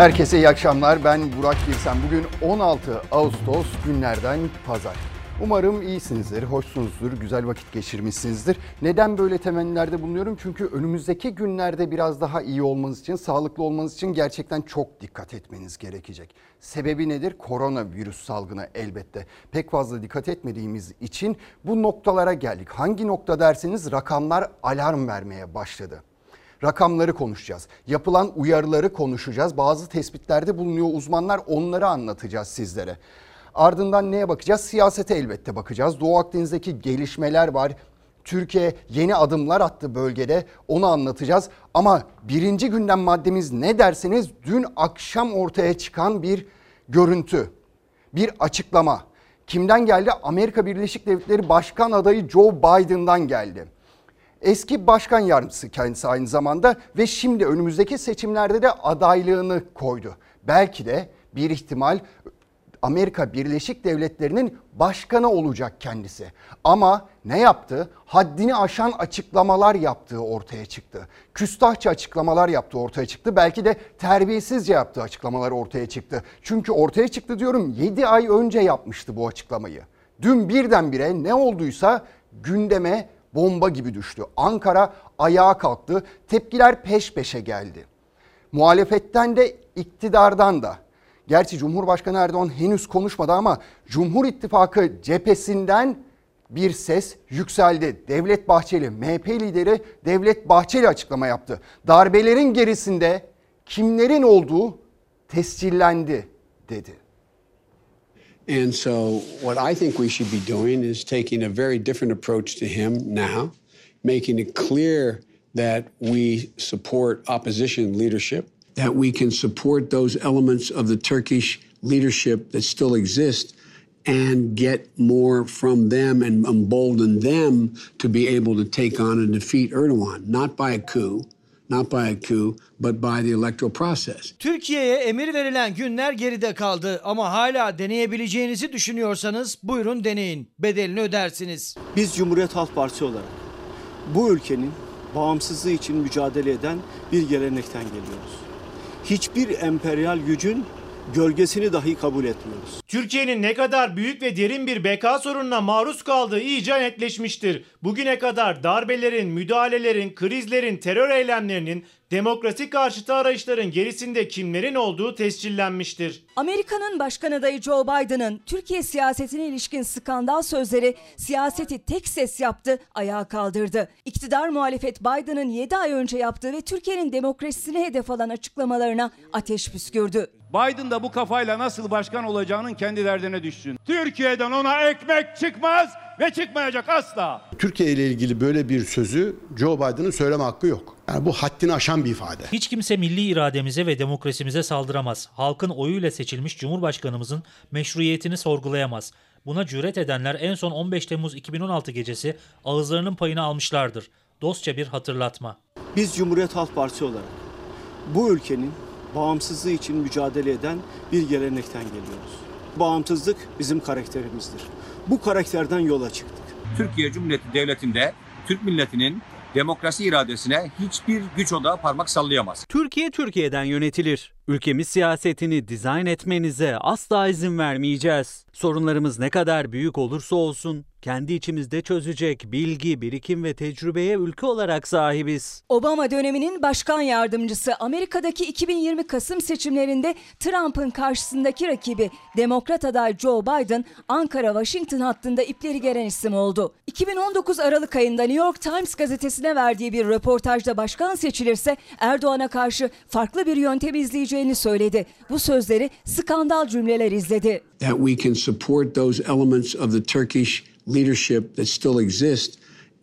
Herkese iyi akşamlar. Ben Burak Birsen. Bugün 16 Ağustos günlerden pazar. Umarım iyisinizdir, hoşsunuzdur, güzel vakit geçirmişsinizdir. Neden böyle temennilerde bulunuyorum? Çünkü önümüzdeki günlerde biraz daha iyi olmanız için, sağlıklı olmanız için gerçekten çok dikkat etmeniz gerekecek. Sebebi nedir? Koronavirüs salgını elbette. Pek fazla dikkat etmediğimiz için bu noktalara geldik. Hangi nokta derseniz rakamlar alarm vermeye başladı rakamları konuşacağız. Yapılan uyarıları konuşacağız. Bazı tespitlerde bulunuyor uzmanlar onları anlatacağız sizlere. Ardından neye bakacağız? Siyasete elbette bakacağız. Doğu Akdeniz'deki gelişmeler var. Türkiye yeni adımlar attı bölgede onu anlatacağız. Ama birinci gündem maddemiz ne derseniz dün akşam ortaya çıkan bir görüntü, bir açıklama. Kimden geldi? Amerika Birleşik Devletleri Başkan adayı Joe Biden'dan geldi. Eski başkan yardımcısı kendisi aynı zamanda ve şimdi önümüzdeki seçimlerde de adaylığını koydu. Belki de bir ihtimal Amerika Birleşik Devletleri'nin başkanı olacak kendisi. Ama ne yaptı? Haddini aşan açıklamalar yaptığı ortaya çıktı. Küstahça açıklamalar yaptığı ortaya çıktı. Belki de terbiyesizce yaptığı açıklamalar ortaya çıktı. Çünkü ortaya çıktı diyorum 7 ay önce yapmıştı bu açıklamayı. Dün birdenbire ne olduysa gündeme bomba gibi düştü. Ankara ayağa kalktı. Tepkiler peş peşe geldi. Muhalefetten de iktidardan da. Gerçi Cumhurbaşkanı Erdoğan henüz konuşmadı ama Cumhur İttifakı cephesinden bir ses yükseldi. Devlet Bahçeli, MHP lideri Devlet Bahçeli açıklama yaptı. Darbelerin gerisinde kimlerin olduğu tescillendi dedi. And so, what I think we should be doing is taking a very different approach to him now, making it clear that we support opposition leadership, that we can support those elements of the Turkish leadership that still exist and get more from them and embolden them to be able to take on and defeat Erdogan, not by a coup, not by a coup, but by the electoral process. Türkiye'ye emir verilen günler geride kaldı ama hala deneyebileceğinizi düşünüyorsanız buyurun deneyin. Bedelini ödersiniz. Biz Cumhuriyet Halk Partisi olarak bu ülkenin bağımsızlığı için mücadele eden bir gelenekten geliyoruz. Hiçbir emperyal gücün gölgesini dahi kabul etmiyoruz. Türkiye'nin ne kadar büyük ve derin bir beka sorununa maruz kaldığı iyice netleşmiştir. Bugüne kadar darbelerin, müdahalelerin, krizlerin, terör eylemlerinin, demokrasi karşıtı arayışların gerisinde kimlerin olduğu tescillenmiştir. Amerika'nın başkan adayı Joe Biden'ın Türkiye siyasetine ilişkin skandal sözleri siyaseti tek ses yaptı, ayağa kaldırdı. İktidar muhalefet Biden'ın 7 ay önce yaptığı ve Türkiye'nin demokrasisine hedef alan açıklamalarına ateş püskürdü. Biden da bu kafayla nasıl başkan olacağının kendi derdine düşsün. Türkiye'den ona ekmek çıkmaz ve çıkmayacak asla. Türkiye ile ilgili böyle bir sözü Joe Biden'ın söyleme hakkı yok. Yani bu haddini aşan bir ifade. Hiç kimse milli irademize ve demokrasimize saldıramaz. Halkın oyuyla seçilmiş Cumhurbaşkanımızın meşruiyetini sorgulayamaz. Buna cüret edenler en son 15 Temmuz 2016 gecesi ağızlarının payını almışlardır. Dostça bir hatırlatma. Biz Cumhuriyet Halk Partisi olarak bu ülkenin bağımsızlığı için mücadele eden bir gelenekten geliyoruz. Bağımsızlık bizim karakterimizdir. Bu karakterden yola çıktık. Türkiye Cumhuriyeti Devleti'nde Türk milletinin demokrasi iradesine hiçbir güç odağı parmak sallayamaz. Türkiye Türkiye'den yönetilir. Ülkemiz siyasetini dizayn etmenize asla izin vermeyeceğiz. Sorunlarımız ne kadar büyük olursa olsun kendi içimizde çözecek bilgi, birikim ve tecrübeye ülke olarak sahibiz. Obama döneminin başkan yardımcısı Amerika'daki 2020 Kasım seçimlerinde Trump'ın karşısındaki rakibi Demokrat aday Joe Biden Ankara-Washington hattında ipleri geren isim oldu. 2019 Aralık ayında New York Times gazetesine verdiği bir röportajda başkan seçilirse Erdoğan'a karşı farklı bir yöntem izleyeceğini söyledi. Bu sözleri skandal cümleler izledi. That we can support those elements of the Turkish leadership that still exist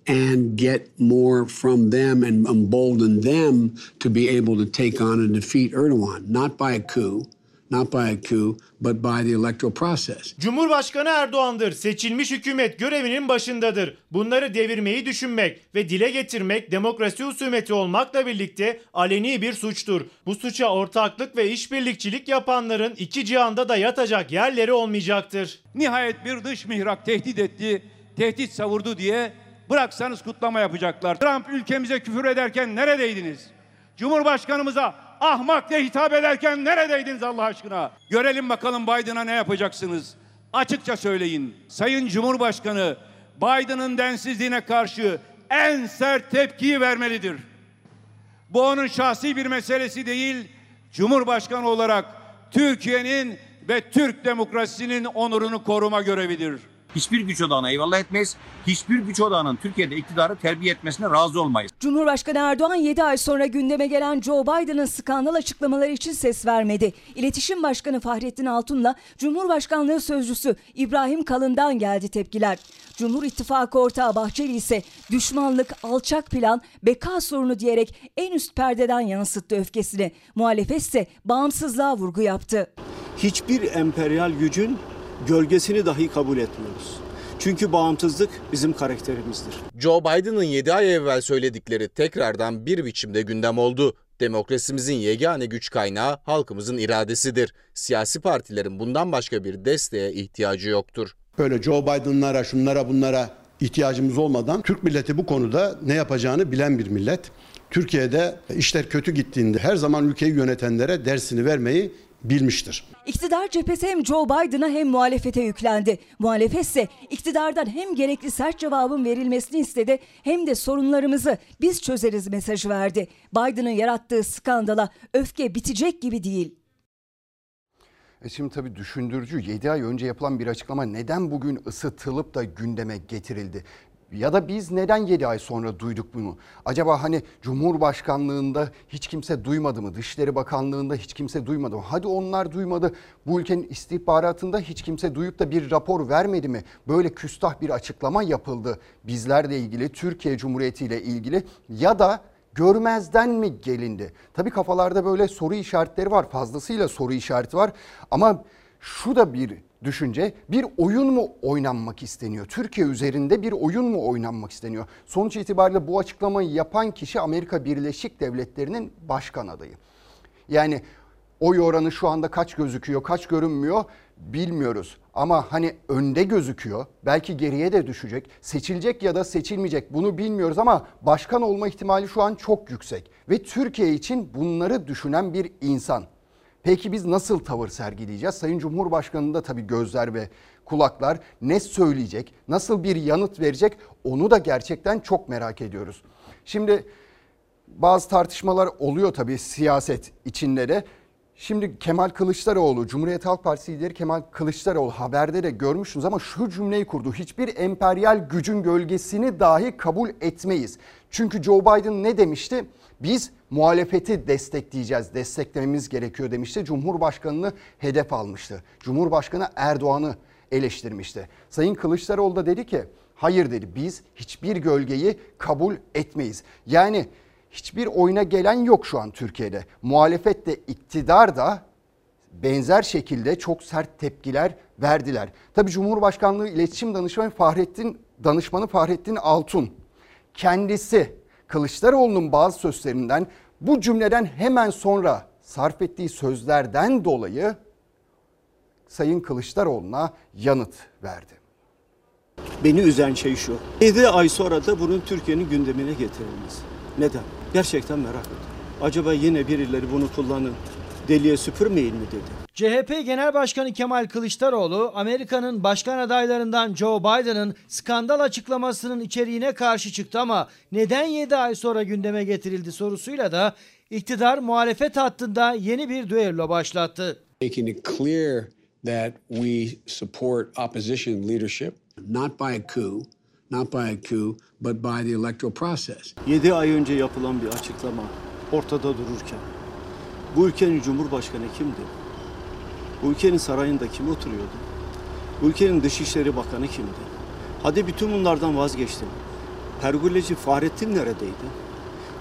and get more from them and embolden them to be able to take on and defeat Erdogan, not by a coup, not by a coup, but by the electoral process. Cumhurbaşkanı Erdoğan'dır. Seçilmiş hükümet görevinin başındadır. Bunları devirmeyi düşünmek ve dile getirmek demokrasi husumeti olmakla birlikte aleni bir suçtur. Bu suça ortaklık ve işbirlikçilik yapanların iki cihanda da yatacak yerleri olmayacaktır. Nihayet bir dış mihrak tehdit etti, tehdit savurdu diye bıraksanız kutlama yapacaklar. Trump ülkemize küfür ederken neredeydiniz? Cumhurbaşkanımıza ahmak diye hitap ederken neredeydiniz Allah aşkına? Görelim bakalım Biden'a ne yapacaksınız? Açıkça söyleyin. Sayın Cumhurbaşkanı Biden'ın densizliğine karşı en sert tepkiyi vermelidir. Bu onun şahsi bir meselesi değil, Cumhurbaşkanı olarak Türkiye'nin ve Türk demokrasisinin onurunu koruma görevidir. Hiçbir güç odağına eyvallah etmeyiz. Hiçbir güç odağının Türkiye'de iktidarı terbiye etmesine razı olmayız. Cumhurbaşkanı Erdoğan 7 ay sonra gündeme gelen Joe Biden'ın skandal açıklamaları için ses vermedi. İletişim Başkanı Fahrettin Altun'la Cumhurbaşkanlığı Sözcüsü İbrahim Kalın'dan geldi tepkiler. Cumhur İttifakı ortağı Bahçeli ise düşmanlık, alçak plan, beka sorunu diyerek en üst perdeden yansıttı öfkesini. Muhalefet ise bağımsızlığa vurgu yaptı. Hiçbir emperyal gücün gölgesini dahi kabul etmiyoruz. Çünkü bağımsızlık bizim karakterimizdir. Joe Biden'ın 7 ay evvel söyledikleri tekrardan bir biçimde gündem oldu. Demokrasimizin yegane güç kaynağı halkımızın iradesidir. Siyasi partilerin bundan başka bir desteğe ihtiyacı yoktur. Böyle Joe Biden'lara, şunlara, bunlara ihtiyacımız olmadan Türk milleti bu konuda ne yapacağını bilen bir millet. Türkiye'de işler kötü gittiğinde her zaman ülkeyi yönetenlere dersini vermeyi bilmiştir. İktidar cephesi hem Joe Biden'a hem muhalefete yüklendi. Muhalefet ise iktidardan hem gerekli sert cevabın verilmesini istedi hem de sorunlarımızı biz çözeriz mesajı verdi. Biden'ın yarattığı skandala öfke bitecek gibi değil. E şimdi tabii düşündürücü 7 ay önce yapılan bir açıklama neden bugün ısıtılıp da gündeme getirildi? Ya da biz neden 7 ay sonra duyduk bunu? Acaba hani Cumhurbaşkanlığında hiç kimse duymadı mı? Dışişleri Bakanlığında hiç kimse duymadı mı? Hadi onlar duymadı. Bu ülkenin istihbaratında hiç kimse duyup da bir rapor vermedi mi? Böyle küstah bir açıklama yapıldı. Bizlerle ilgili, Türkiye Cumhuriyeti ile ilgili ya da görmezden mi gelindi? Tabii kafalarda böyle soru işaretleri var. Fazlasıyla soru işareti var. Ama şu da bir düşünce bir oyun mu oynanmak isteniyor? Türkiye üzerinde bir oyun mu oynanmak isteniyor? Sonuç itibariyle bu açıklamayı yapan kişi Amerika Birleşik Devletleri'nin başkan adayı. Yani oy oranı şu anda kaç gözüküyor, kaç görünmüyor bilmiyoruz. Ama hani önde gözüküyor. Belki geriye de düşecek. Seçilecek ya da seçilmeyecek bunu bilmiyoruz ama başkan olma ihtimali şu an çok yüksek. Ve Türkiye için bunları düşünen bir insan. Peki biz nasıl tavır sergileyeceğiz? Sayın Cumhurbaşkanı'nın da tabii gözler ve kulaklar ne söyleyecek, nasıl bir yanıt verecek onu da gerçekten çok merak ediyoruz. Şimdi bazı tartışmalar oluyor tabii siyaset içinde de. Şimdi Kemal Kılıçdaroğlu, Cumhuriyet Halk Partisi lideri Kemal Kılıçdaroğlu haberde de görmüşsünüz ama şu cümleyi kurdu. Hiçbir emperyal gücün gölgesini dahi kabul etmeyiz. Çünkü Joe Biden ne demişti? Biz muhalefeti destekleyeceğiz, desteklememiz gerekiyor demişti. Cumhurbaşkanını hedef almıştı. Cumhurbaşkanı Erdoğan'ı eleştirmişti. Sayın Kılıçdaroğlu da dedi ki hayır dedi biz hiçbir gölgeyi kabul etmeyiz. Yani hiçbir oyuna gelen yok şu an Türkiye'de. Muhalefet de iktidar da benzer şekilde çok sert tepkiler verdiler. Tabii Cumhurbaşkanlığı İletişim Danışmanı Fahrettin Danışmanı Fahrettin Altun kendisi Kılıçdaroğlu'nun bazı sözlerinden bu cümleden hemen sonra sarf ettiği sözlerden dolayı Sayın Kılıçdaroğlu'na yanıt verdi. Beni üzen şey şu. 7 ay sonra da bunun Türkiye'nin gündemine getirilmesi. Neden? Gerçekten merak ediyorum. Acaba yine birileri bunu kullanın, deliye süpürmeyin mi dedi. CHP Genel Başkanı Kemal Kılıçdaroğlu, Amerika'nın başkan adaylarından Joe Biden'ın skandal açıklamasının içeriğine karşı çıktı ama neden 7 ay sonra gündeme getirildi sorusuyla da iktidar muhalefet hattında yeni bir düello başlattı. Making it clear that we support opposition leadership, not by a coup, not by a coup, but by the electoral process. 7 ay önce yapılan bir açıklama ortada dururken bu ülkenin cumhurbaşkanı kimdi? Bu ülkenin sarayında kim oturuyordu? Bu ülkenin Dışişleri Bakanı kimdi? Hadi bütün bunlardan vazgeçtim. Pergüleci Fahrettin neredeydi?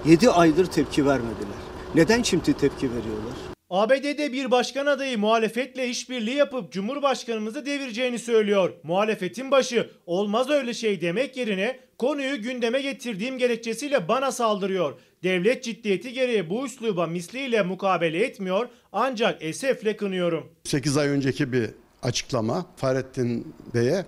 7 aydır tepki vermediler. Neden şimdi tepki veriyorlar? ABD'de bir başkan adayı muhalefetle işbirliği yapıp Cumhurbaşkanımızı devireceğini söylüyor. Muhalefetin başı olmaz öyle şey demek yerine konuyu gündeme getirdiğim gerekçesiyle bana saldırıyor. Devlet ciddiyeti gereği bu üsluba misliyle mukabele etmiyor ancak esefle kınıyorum. 8 ay önceki bir açıklama Fahrettin Bey'e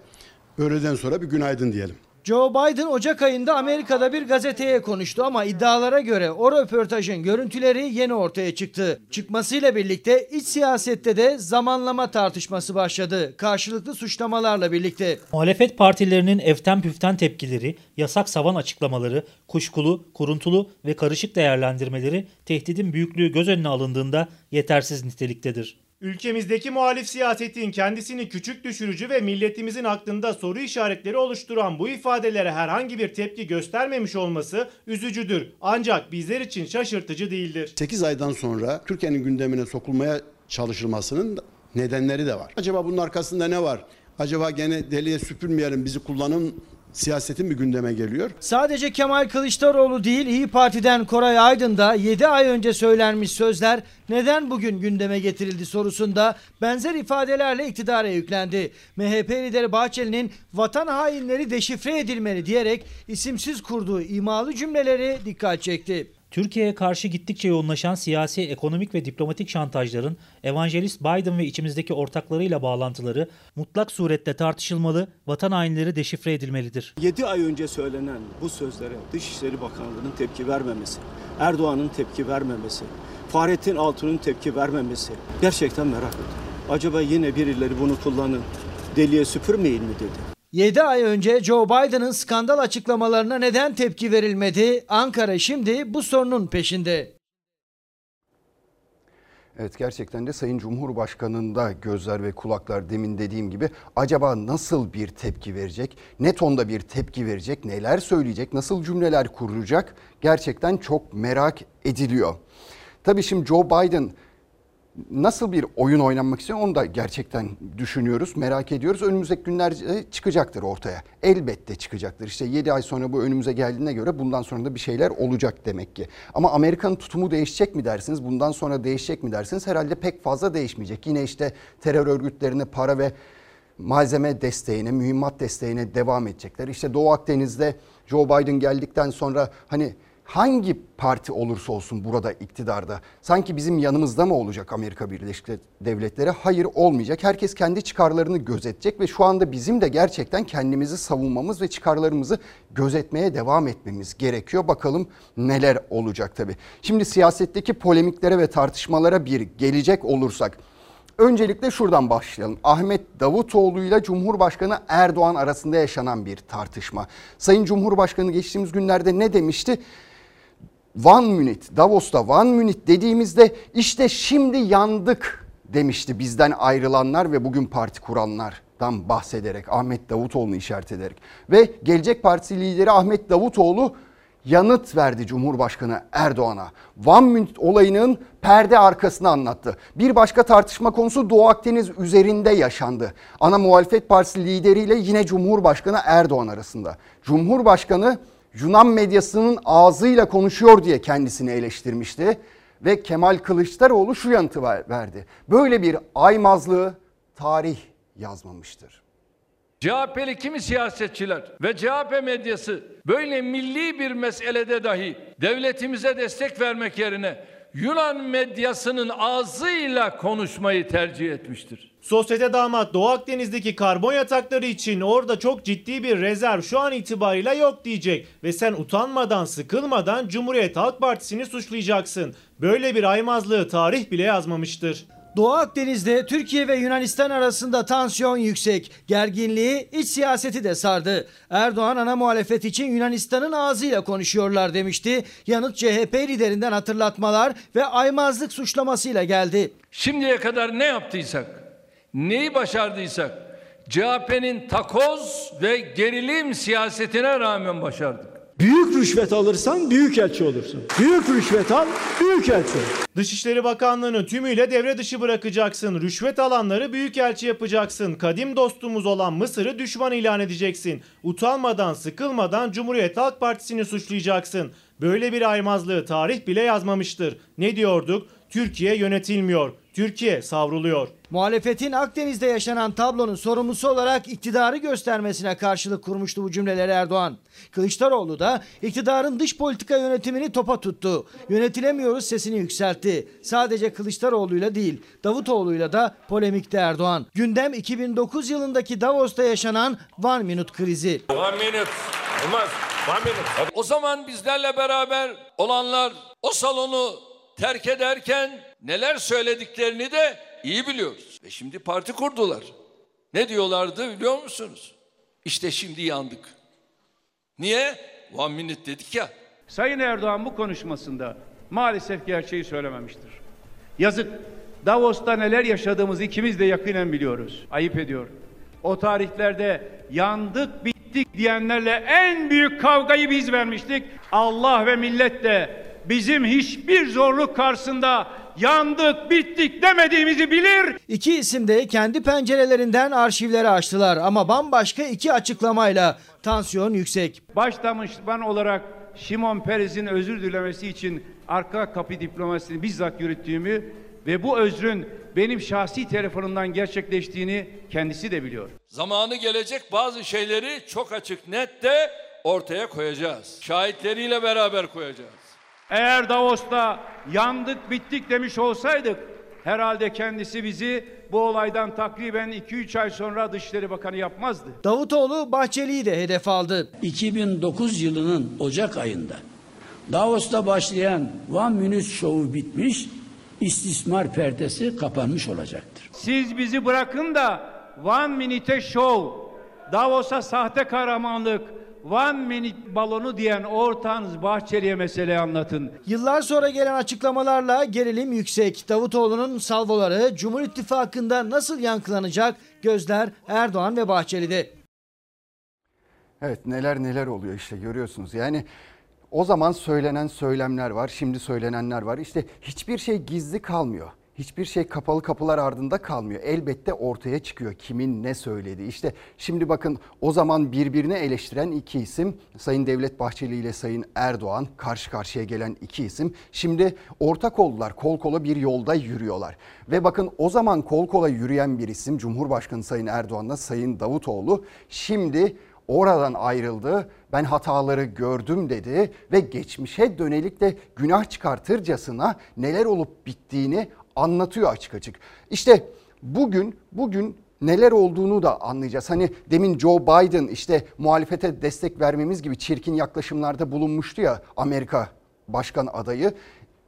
öğleden sonra bir günaydın diyelim. Joe Biden Ocak ayında Amerika'da bir gazeteye konuştu ama iddialara göre o röportajın görüntüleri yeni ortaya çıktı. Çıkmasıyla birlikte iç siyasette de zamanlama tartışması başladı. Karşılıklı suçlamalarla birlikte. Muhalefet partilerinin eften püften tepkileri, yasak savan açıklamaları, kuşkulu, kuruntulu ve karışık değerlendirmeleri tehdidin büyüklüğü göz önüne alındığında yetersiz niteliktedir. Ülkemizdeki muhalif siyasetin kendisini küçük düşürücü ve milletimizin aklında soru işaretleri oluşturan bu ifadelere herhangi bir tepki göstermemiş olması üzücüdür. Ancak bizler için şaşırtıcı değildir. 8 aydan sonra Türkiye'nin gündemine sokulmaya çalışılmasının nedenleri de var. Acaba bunun arkasında ne var? Acaba gene deliye süpürmeyelim bizi kullanın siyasetin mi gündeme geliyor? Sadece Kemal Kılıçdaroğlu değil İyi Parti'den Koray Aydın da 7 ay önce söylenmiş sözler neden bugün gündeme getirildi sorusunda benzer ifadelerle iktidara yüklendi. MHP lideri Bahçeli'nin vatan hainleri deşifre edilmeli diyerek isimsiz kurduğu imalı cümleleri dikkat çekti. Türkiye'ye karşı gittikçe yoğunlaşan siyasi, ekonomik ve diplomatik şantajların evangelist Biden ve içimizdeki ortaklarıyla bağlantıları mutlak surette tartışılmalı, vatan hainleri deşifre edilmelidir. 7 ay önce söylenen bu sözlere Dışişleri Bakanlığı'nın tepki vermemesi, Erdoğan'ın tepki vermemesi, Fahrettin Altun'un tepki vermemesi gerçekten merak ediyorum. Acaba yine birileri bunu kullanın, deliye süpürmeyin mi dedi. 7 ay önce Joe Biden'ın skandal açıklamalarına neden tepki verilmedi? Ankara şimdi bu sorunun peşinde. Evet gerçekten de Sayın Cumhurbaşkanı'nda gözler ve kulaklar demin dediğim gibi acaba nasıl bir tepki verecek? Ne tonda bir tepki verecek? Neler söyleyecek? Nasıl cümleler kuracak? Gerçekten çok merak ediliyor. Tabii şimdi Joe Biden nasıl bir oyun oynanmak istiyor onu da gerçekten düşünüyoruz, merak ediyoruz. Önümüzdeki günler çıkacaktır ortaya. Elbette çıkacaktır. İşte 7 ay sonra bu önümüze geldiğine göre bundan sonra da bir şeyler olacak demek ki. Ama Amerika'nın tutumu değişecek mi dersiniz? Bundan sonra değişecek mi dersiniz? Herhalde pek fazla değişmeyecek. Yine işte terör örgütlerine para ve malzeme desteğine, mühimmat desteğine devam edecekler. İşte Doğu Akdeniz'de Joe Biden geldikten sonra hani hangi parti olursa olsun burada iktidarda sanki bizim yanımızda mı olacak Amerika Birleşik Devletleri? Hayır olmayacak. Herkes kendi çıkarlarını gözetecek ve şu anda bizim de gerçekten kendimizi savunmamız ve çıkarlarımızı gözetmeye devam etmemiz gerekiyor. Bakalım neler olacak tabii. Şimdi siyasetteki polemiklere ve tartışmalara bir gelecek olursak Öncelikle şuradan başlayalım. Ahmet Davutoğlu ile Cumhurbaşkanı Erdoğan arasında yaşanan bir tartışma. Sayın Cumhurbaşkanı geçtiğimiz günlerde ne demişti? One Minute, Davos'ta One Minute dediğimizde işte şimdi yandık demişti bizden ayrılanlar ve bugün parti kuranlardan bahsederek Ahmet Davutoğlu'nu işaret ederek. Ve Gelecek Partisi lideri Ahmet Davutoğlu yanıt verdi Cumhurbaşkanı Erdoğan'a. One Minute olayının perde arkasını anlattı. Bir başka tartışma konusu Doğu Akdeniz üzerinde yaşandı. Ana muhalefet partisi lideriyle yine Cumhurbaşkanı Erdoğan arasında. Cumhurbaşkanı Yunan medyasının ağzıyla konuşuyor diye kendisini eleştirmişti ve Kemal Kılıçdaroğlu şu yanıtı verdi. Böyle bir aymazlığı tarih yazmamıştır. CHP'li kimi siyasetçiler ve CHP medyası böyle milli bir meselede dahi devletimize destek vermek yerine Yunan medyasının ağzıyla konuşmayı tercih etmiştir. Sosyete damat Doğu Akdeniz'deki karbon yatakları için orada çok ciddi bir rezerv şu an itibariyle yok diyecek ve sen utanmadan sıkılmadan Cumhuriyet Halk Partisi'ni suçlayacaksın. Böyle bir aymazlığı tarih bile yazmamıştır. Doğu Akdeniz'de Türkiye ve Yunanistan arasında tansiyon yüksek. Gerginliği iç siyaseti de sardı. Erdoğan ana muhalefet için Yunanistan'ın ağzıyla konuşuyorlar demişti. Yanıt CHP liderinden hatırlatmalar ve aymazlık suçlamasıyla geldi. Şimdiye kadar ne yaptıysak, neyi başardıysak CHP'nin takoz ve gerilim siyasetine rağmen başardık. Büyük rüşvet alırsan büyük elçi olursun. Büyük rüşvet al, büyük elçi. Dışişleri Bakanlığı'nı tümüyle devre dışı bırakacaksın. Rüşvet alanları büyük elçi yapacaksın. Kadim dostumuz olan Mısır'ı düşman ilan edeceksin. Utanmadan, sıkılmadan Cumhuriyet Halk Partisi'ni suçlayacaksın. Böyle bir aymazlığı tarih bile yazmamıştır. Ne diyorduk? Türkiye yönetilmiyor. Türkiye savruluyor. Muhalefetin Akdeniz'de yaşanan tablonun sorumlusu olarak iktidarı göstermesine karşılık kurmuştu bu cümleleri Erdoğan. Kılıçdaroğlu da iktidarın dış politika yönetimini topa tuttu. Yönetilemiyoruz sesini yükseltti. Sadece Kılıçdaroğlu'yla değil Davutoğlu'yla da polemikte Erdoğan. Gündem 2009 yılındaki Davos'ta yaşanan One Minute krizi. One minute. Olmaz. One minute. O zaman bizlerle beraber olanlar o salonu terk ederken neler söylediklerini de iyi biliyoruz. Ve şimdi parti kurdular. Ne diyorlardı biliyor musunuz? İşte şimdi yandık. Niye? One minute dedik ya. Sayın Erdoğan bu konuşmasında maalesef gerçeği söylememiştir. Yazık. Davos'ta neler yaşadığımızı ikimiz de yakinen biliyoruz. Ayıp ediyor. O tarihlerde yandık bittik diyenlerle en büyük kavgayı biz vermiştik. Allah ve millet de bizim hiçbir zorluk karşısında yandık bittik demediğimizi bilir. İki isim de kendi pencerelerinden arşivleri açtılar ama bambaşka iki açıklamayla tansiyon yüksek. Başdanışman olarak Şimon Peres'in özür dilemesi için arka kapı diplomasisini bizzat yürüttüğümü ve bu özrün benim şahsi telefonumdan gerçekleştiğini kendisi de biliyor. Zamanı gelecek bazı şeyleri çok açık net de ortaya koyacağız. Şahitleriyle beraber koyacağız. Eğer Davos'ta yandık bittik demiş olsaydık herhalde kendisi bizi bu olaydan takriben 2-3 ay sonra Dışişleri Bakanı yapmazdı. Davutoğlu Bahçeli'yi de hedef aldı. 2009 yılının Ocak ayında Davos'ta başlayan One Minute Show'u bitmiş, istismar perdesi kapanmış olacaktır. Siz bizi bırakın da One Minute Show, Davos'a sahte kahramanlık, One Minute balonu diyen ortağınız Bahçeli'ye mesele anlatın. Yıllar sonra gelen açıklamalarla gerilim yüksek. Davutoğlu'nun salvoları Cumhur İttifakı'nda nasıl yankılanacak? Gözler Erdoğan ve Bahçeli'de. Evet neler neler oluyor işte görüyorsunuz. Yani o zaman söylenen söylemler var, şimdi söylenenler var. İşte hiçbir şey gizli kalmıyor. Hiçbir şey kapalı kapılar ardında kalmıyor. Elbette ortaya çıkıyor kimin ne söylediği. İşte şimdi bakın o zaman birbirini eleştiren iki isim Sayın Devlet Bahçeli ile Sayın Erdoğan karşı karşıya gelen iki isim. Şimdi ortak oldular kol kola bir yolda yürüyorlar. Ve bakın o zaman kol kola yürüyen bir isim Cumhurbaşkanı Sayın Erdoğan'la Sayın Davutoğlu şimdi oradan ayrıldı. Ben hataları gördüm dedi ve geçmişe dönelik de günah çıkartırcasına neler olup bittiğini anlatıyor açık açık. İşte bugün bugün neler olduğunu da anlayacağız. Hani demin Joe Biden işte muhalefete destek vermemiz gibi çirkin yaklaşımlarda bulunmuştu ya Amerika başkan adayı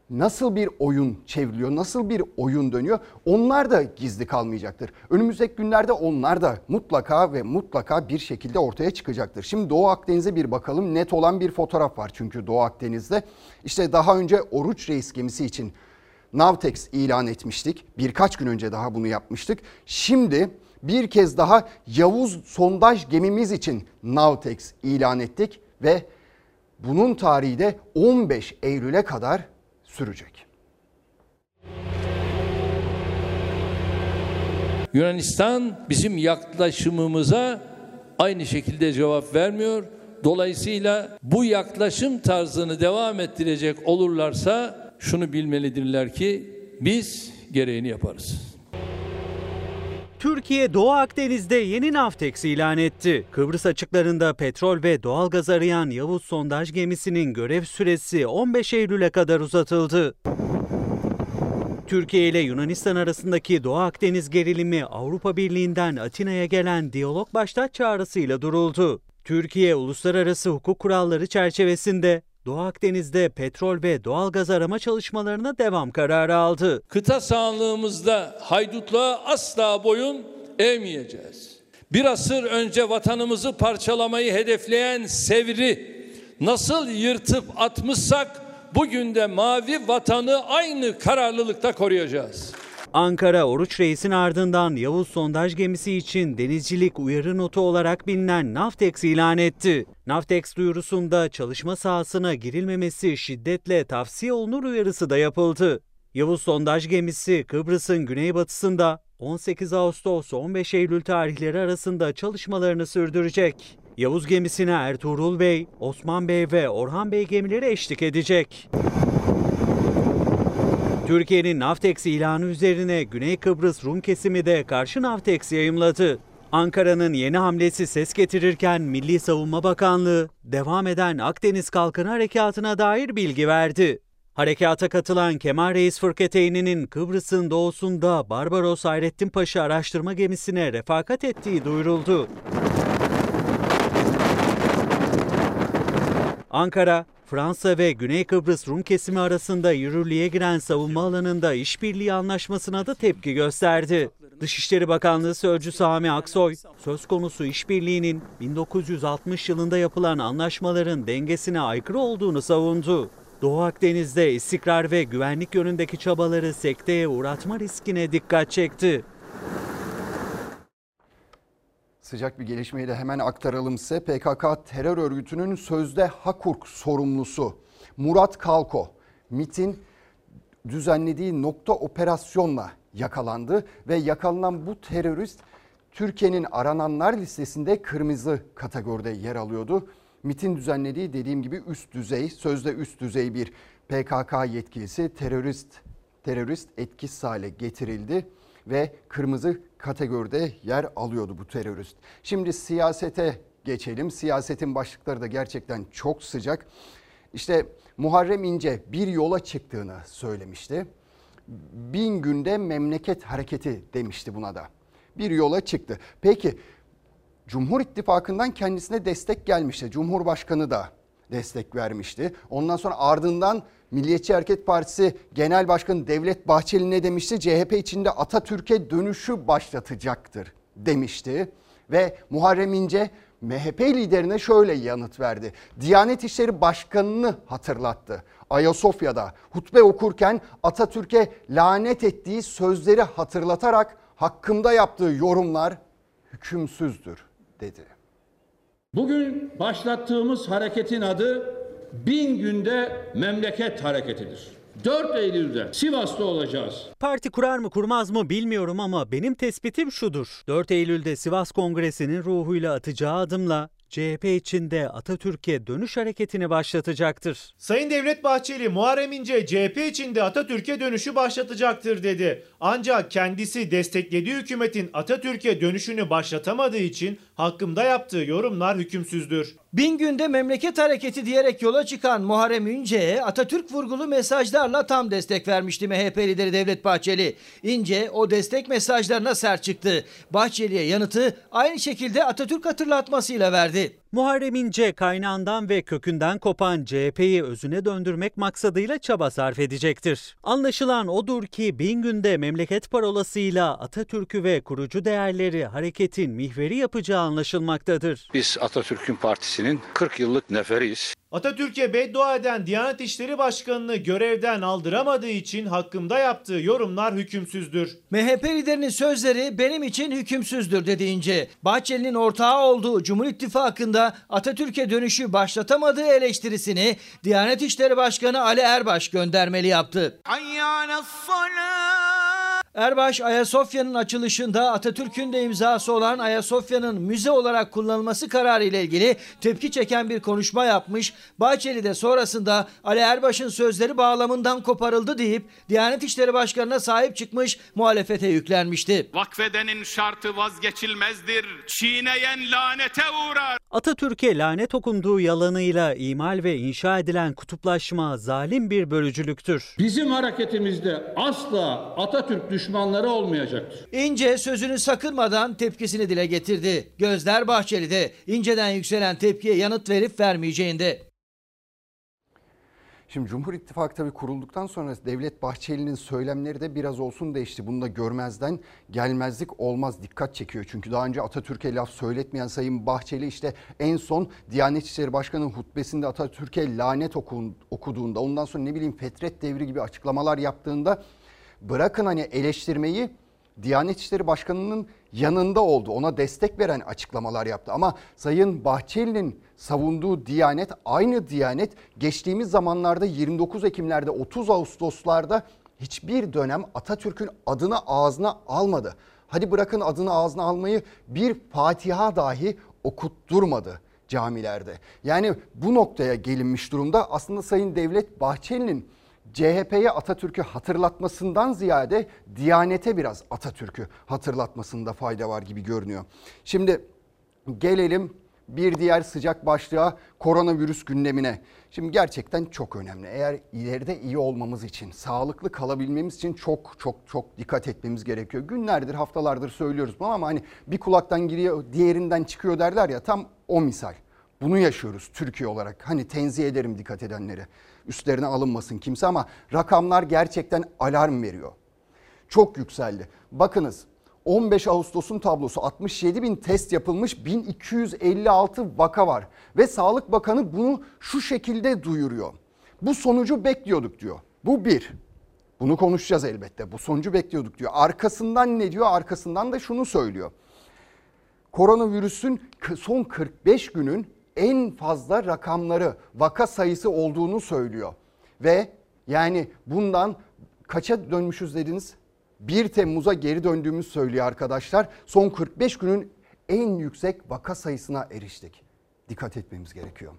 nasıl bir oyun çevriliyor, nasıl bir oyun dönüyor onlar da gizli kalmayacaktır. Önümüzdeki günlerde onlar da mutlaka ve mutlaka bir şekilde ortaya çıkacaktır. Şimdi Doğu Akdeniz'e bir bakalım. Net olan bir fotoğraf var çünkü Doğu Akdeniz'de. İşte daha önce Oruç Reis gemisi için Navtex ilan etmiştik. Birkaç gün önce daha bunu yapmıştık. Şimdi bir kez daha Yavuz sondaj gemimiz için Navtex ilan ettik ve bunun tarihi de 15 Eylül'e kadar sürecek. Yunanistan bizim yaklaşımımıza aynı şekilde cevap vermiyor. Dolayısıyla bu yaklaşım tarzını devam ettirecek olurlarsa şunu bilmelidirler ki biz gereğini yaparız. Türkiye Doğu Akdeniz'de yeni Navtex ilan etti. Kıbrıs açıklarında petrol ve doğalgaz arayan Yavuz sondaj gemisinin görev süresi 15 Eylül'e kadar uzatıldı. Türkiye ile Yunanistan arasındaki Doğu Akdeniz gerilimi Avrupa Birliği'nden Atina'ya gelen diyalog başlat çağrısıyla duruldu. Türkiye uluslararası hukuk kuralları çerçevesinde Doğu Akdeniz'de petrol ve doğalgaz arama çalışmalarına devam kararı aldı. Kıta sahanlığımızda haydutluğa asla boyun eğmeyeceğiz. Bir asır önce vatanımızı parçalamayı hedefleyen Sevr'i nasıl yırtıp atmışsak bugün de mavi vatanı aynı kararlılıkta koruyacağız. Ankara Oruç Reis'in ardından Yavuz sondaj gemisi için denizcilik uyarı notu olarak bilinen Navtex ilan etti. Navtex duyurusunda çalışma sahasına girilmemesi şiddetle tavsiye olunur uyarısı da yapıldı. Yavuz sondaj gemisi Kıbrıs'ın güneybatısında 18 Ağustos 15 Eylül tarihleri arasında çalışmalarını sürdürecek. Yavuz gemisine Ertuğrul Bey, Osman Bey ve Orhan Bey gemileri eşlik edecek. Türkiye'nin Navtex ilanı üzerine Güney Kıbrıs Rum kesimi de karşı Navtex yayımladı. Ankara'nın yeni hamlesi ses getirirken Milli Savunma Bakanlığı devam eden Akdeniz Kalkını Harekatı'na dair bilgi verdi. Harekata katılan Kemal Reis Fırkateyninin Kıbrıs'ın doğusunda Barbaros Hayrettin Paşa araştırma gemisine refakat ettiği duyuruldu. Ankara, Fransa ve Güney Kıbrıs Rum kesimi arasında yürürlüğe giren savunma alanında işbirliği anlaşmasına da tepki gösterdi. Dışişleri Bakanlığı Sözcüsü Sami Aksoy, söz konusu işbirliğinin 1960 yılında yapılan anlaşmaların dengesine aykırı olduğunu savundu. Doğu Akdeniz'de istikrar ve güvenlik yönündeki çabaları sekteye uğratma riskine dikkat çekti. Sıcak bir gelişmeyi de hemen aktaralım size. PKK terör örgütünün sözde Hakurk sorumlusu Murat Kalko, MIT'in düzenlediği nokta operasyonla yakalandı ve yakalanan bu terörist Türkiye'nin arananlar listesinde kırmızı kategoride yer alıyordu. MIT'in düzenlediği dediğim gibi üst düzey, sözde üst düzey bir PKK yetkilisi terörist terörist etkisiz hale getirildi ve kırmızı kategoride yer alıyordu bu terörist. Şimdi siyasete geçelim. Siyasetin başlıkları da gerçekten çok sıcak. İşte Muharrem İnce bir yola çıktığını söylemişti. Bin günde memleket hareketi demişti buna da. Bir yola çıktı. Peki Cumhur İttifakı'ndan kendisine destek gelmişti. Cumhurbaşkanı da destek vermişti. Ondan sonra ardından Milliyetçi Hareket Partisi Genel Başkanı Devlet Bahçeli ne demişti? CHP içinde Atatürk'e dönüşü başlatacaktır demişti. Ve Muharrem İnce MHP liderine şöyle yanıt verdi. Diyanet İşleri Başkanı'nı hatırlattı. Ayasofya'da hutbe okurken Atatürk'e lanet ettiği sözleri hatırlatarak hakkımda yaptığı yorumlar hükümsüzdür dedi. Bugün başlattığımız hareketin adı bin günde memleket hareketidir. 4 Eylül'de Sivas'ta olacağız. Parti kurar mı kurmaz mı bilmiyorum ama benim tespitim şudur. 4 Eylül'de Sivas Kongresi'nin ruhuyla atacağı adımla CHP içinde Atatürk'e dönüş hareketini başlatacaktır. Sayın Devlet Bahçeli, Muharrem İnce CHP içinde Atatürk'e dönüşü başlatacaktır dedi. Ancak kendisi desteklediği hükümetin Atatürk'e dönüşünü başlatamadığı için hakkımda yaptığı yorumlar hükümsüzdür. Bin günde memleket hareketi diyerek yola çıkan Muharrem İnce'ye Atatürk vurgulu mesajlarla tam destek vermişti MHP lideri Devlet Bahçeli. İnce o destek mesajlarına sert çıktı. Bahçeli'ye yanıtı aynı şekilde Atatürk hatırlatmasıyla verdi. Muharrem İnce kaynağından ve kökünden kopan CHP'yi özüne döndürmek maksadıyla çaba sarf edecektir. Anlaşılan odur ki bin günde memleket parolasıyla Atatürk'ü ve kurucu değerleri hareketin mihveri yapacağı anlaşılmaktadır. Biz Atatürk'ün partisinin 40 yıllık neferiyiz. Atatürk'e beddua eden Diyanet İşleri Başkanı'nı görevden aldıramadığı için hakkımda yaptığı yorumlar hükümsüzdür. MHP liderinin sözleri benim için hükümsüzdür dedi İnce. Bahçeli'nin ortağı olduğu Cumhur İttifakı'nda Atatürk'e dönüşü başlatamadığı eleştirisini Diyanet İşleri Başkanı Ali Erbaş göndermeli yaptı. Erbaş Ayasofya'nın açılışında Atatürk'ün de imzası olan Ayasofya'nın müze olarak kullanılması kararı ile ilgili tepki çeken bir konuşma yapmış. Bahçeli de sonrasında Ali Erbaş'ın sözleri bağlamından koparıldı deyip Diyanet İşleri Başkanı'na sahip çıkmış muhalefete yüklenmişti. Vakfedenin şartı vazgeçilmezdir. Çiğneyen lanete uğrar. Atatürk'e lanet okunduğu yalanıyla imal ve inşa edilen kutuplaşma zalim bir bölücülüktür. Bizim hareketimizde asla Atatürk düşmanları olmayacaktır. İnce sözünü sakınmadan tepkisini dile getirdi. Gözler Bahçeli'de İnce'den yükselen tepkiye yanıt verip vermeyeceğinde. Şimdi Cumhur İttifakı tabii kurulduktan sonra Devlet Bahçeli'nin söylemleri de biraz olsun değişti. Bunu da görmezden gelmezlik olmaz dikkat çekiyor. Çünkü daha önce Atatürk'e laf söyletmeyen Sayın Bahçeli işte en son Diyanet İşleri Başkanı'nın hutbesinde Atatürk'e lanet okuduğunda ondan sonra ne bileyim Fetret devri gibi açıklamalar yaptığında bırakın hani eleştirmeyi Diyanet İşleri Başkanı'nın yanında oldu. Ona destek veren açıklamalar yaptı. Ama Sayın Bahçeli'nin savunduğu Diyanet aynı Diyanet geçtiğimiz zamanlarda 29 Ekimlerde 30 Ağustoslarda hiçbir dönem Atatürk'ün adını ağzına almadı. Hadi bırakın adını ağzına almayı bir Fatiha dahi okutturmadı camilerde. Yani bu noktaya gelinmiş durumda aslında Sayın Devlet Bahçeli'nin CHP'ye Atatürk'ü hatırlatmasından ziyade Diyanete biraz Atatürk'ü hatırlatmasında fayda var gibi görünüyor. Şimdi gelelim bir diğer sıcak başlığa koronavirüs gündemine. Şimdi gerçekten çok önemli. Eğer ileride iyi olmamız için, sağlıklı kalabilmemiz için çok çok çok dikkat etmemiz gerekiyor. Günlerdir, haftalardır söylüyoruz bunu ama hani bir kulaktan giriyor, diğerinden çıkıyor derler ya tam o misal. Bunu yaşıyoruz Türkiye olarak. Hani tenzih ederim dikkat edenleri. Üstlerine alınmasın kimse ama rakamlar gerçekten alarm veriyor. Çok yükseldi. Bakınız 15 Ağustos'un tablosu 67 bin test yapılmış 1256 vaka var. Ve Sağlık Bakanı bunu şu şekilde duyuruyor. Bu sonucu bekliyorduk diyor. Bu bir. Bunu konuşacağız elbette. Bu sonucu bekliyorduk diyor. Arkasından ne diyor? Arkasından da şunu söylüyor. Koronavirüsün son 45 günün en fazla rakamları, vaka sayısı olduğunu söylüyor. Ve yani bundan kaça dönmüşüz dediniz? 1 Temmuz'a geri döndüğümüz söylüyor arkadaşlar. Son 45 günün en yüksek vaka sayısına eriştik. Dikkat etmemiz gerekiyor.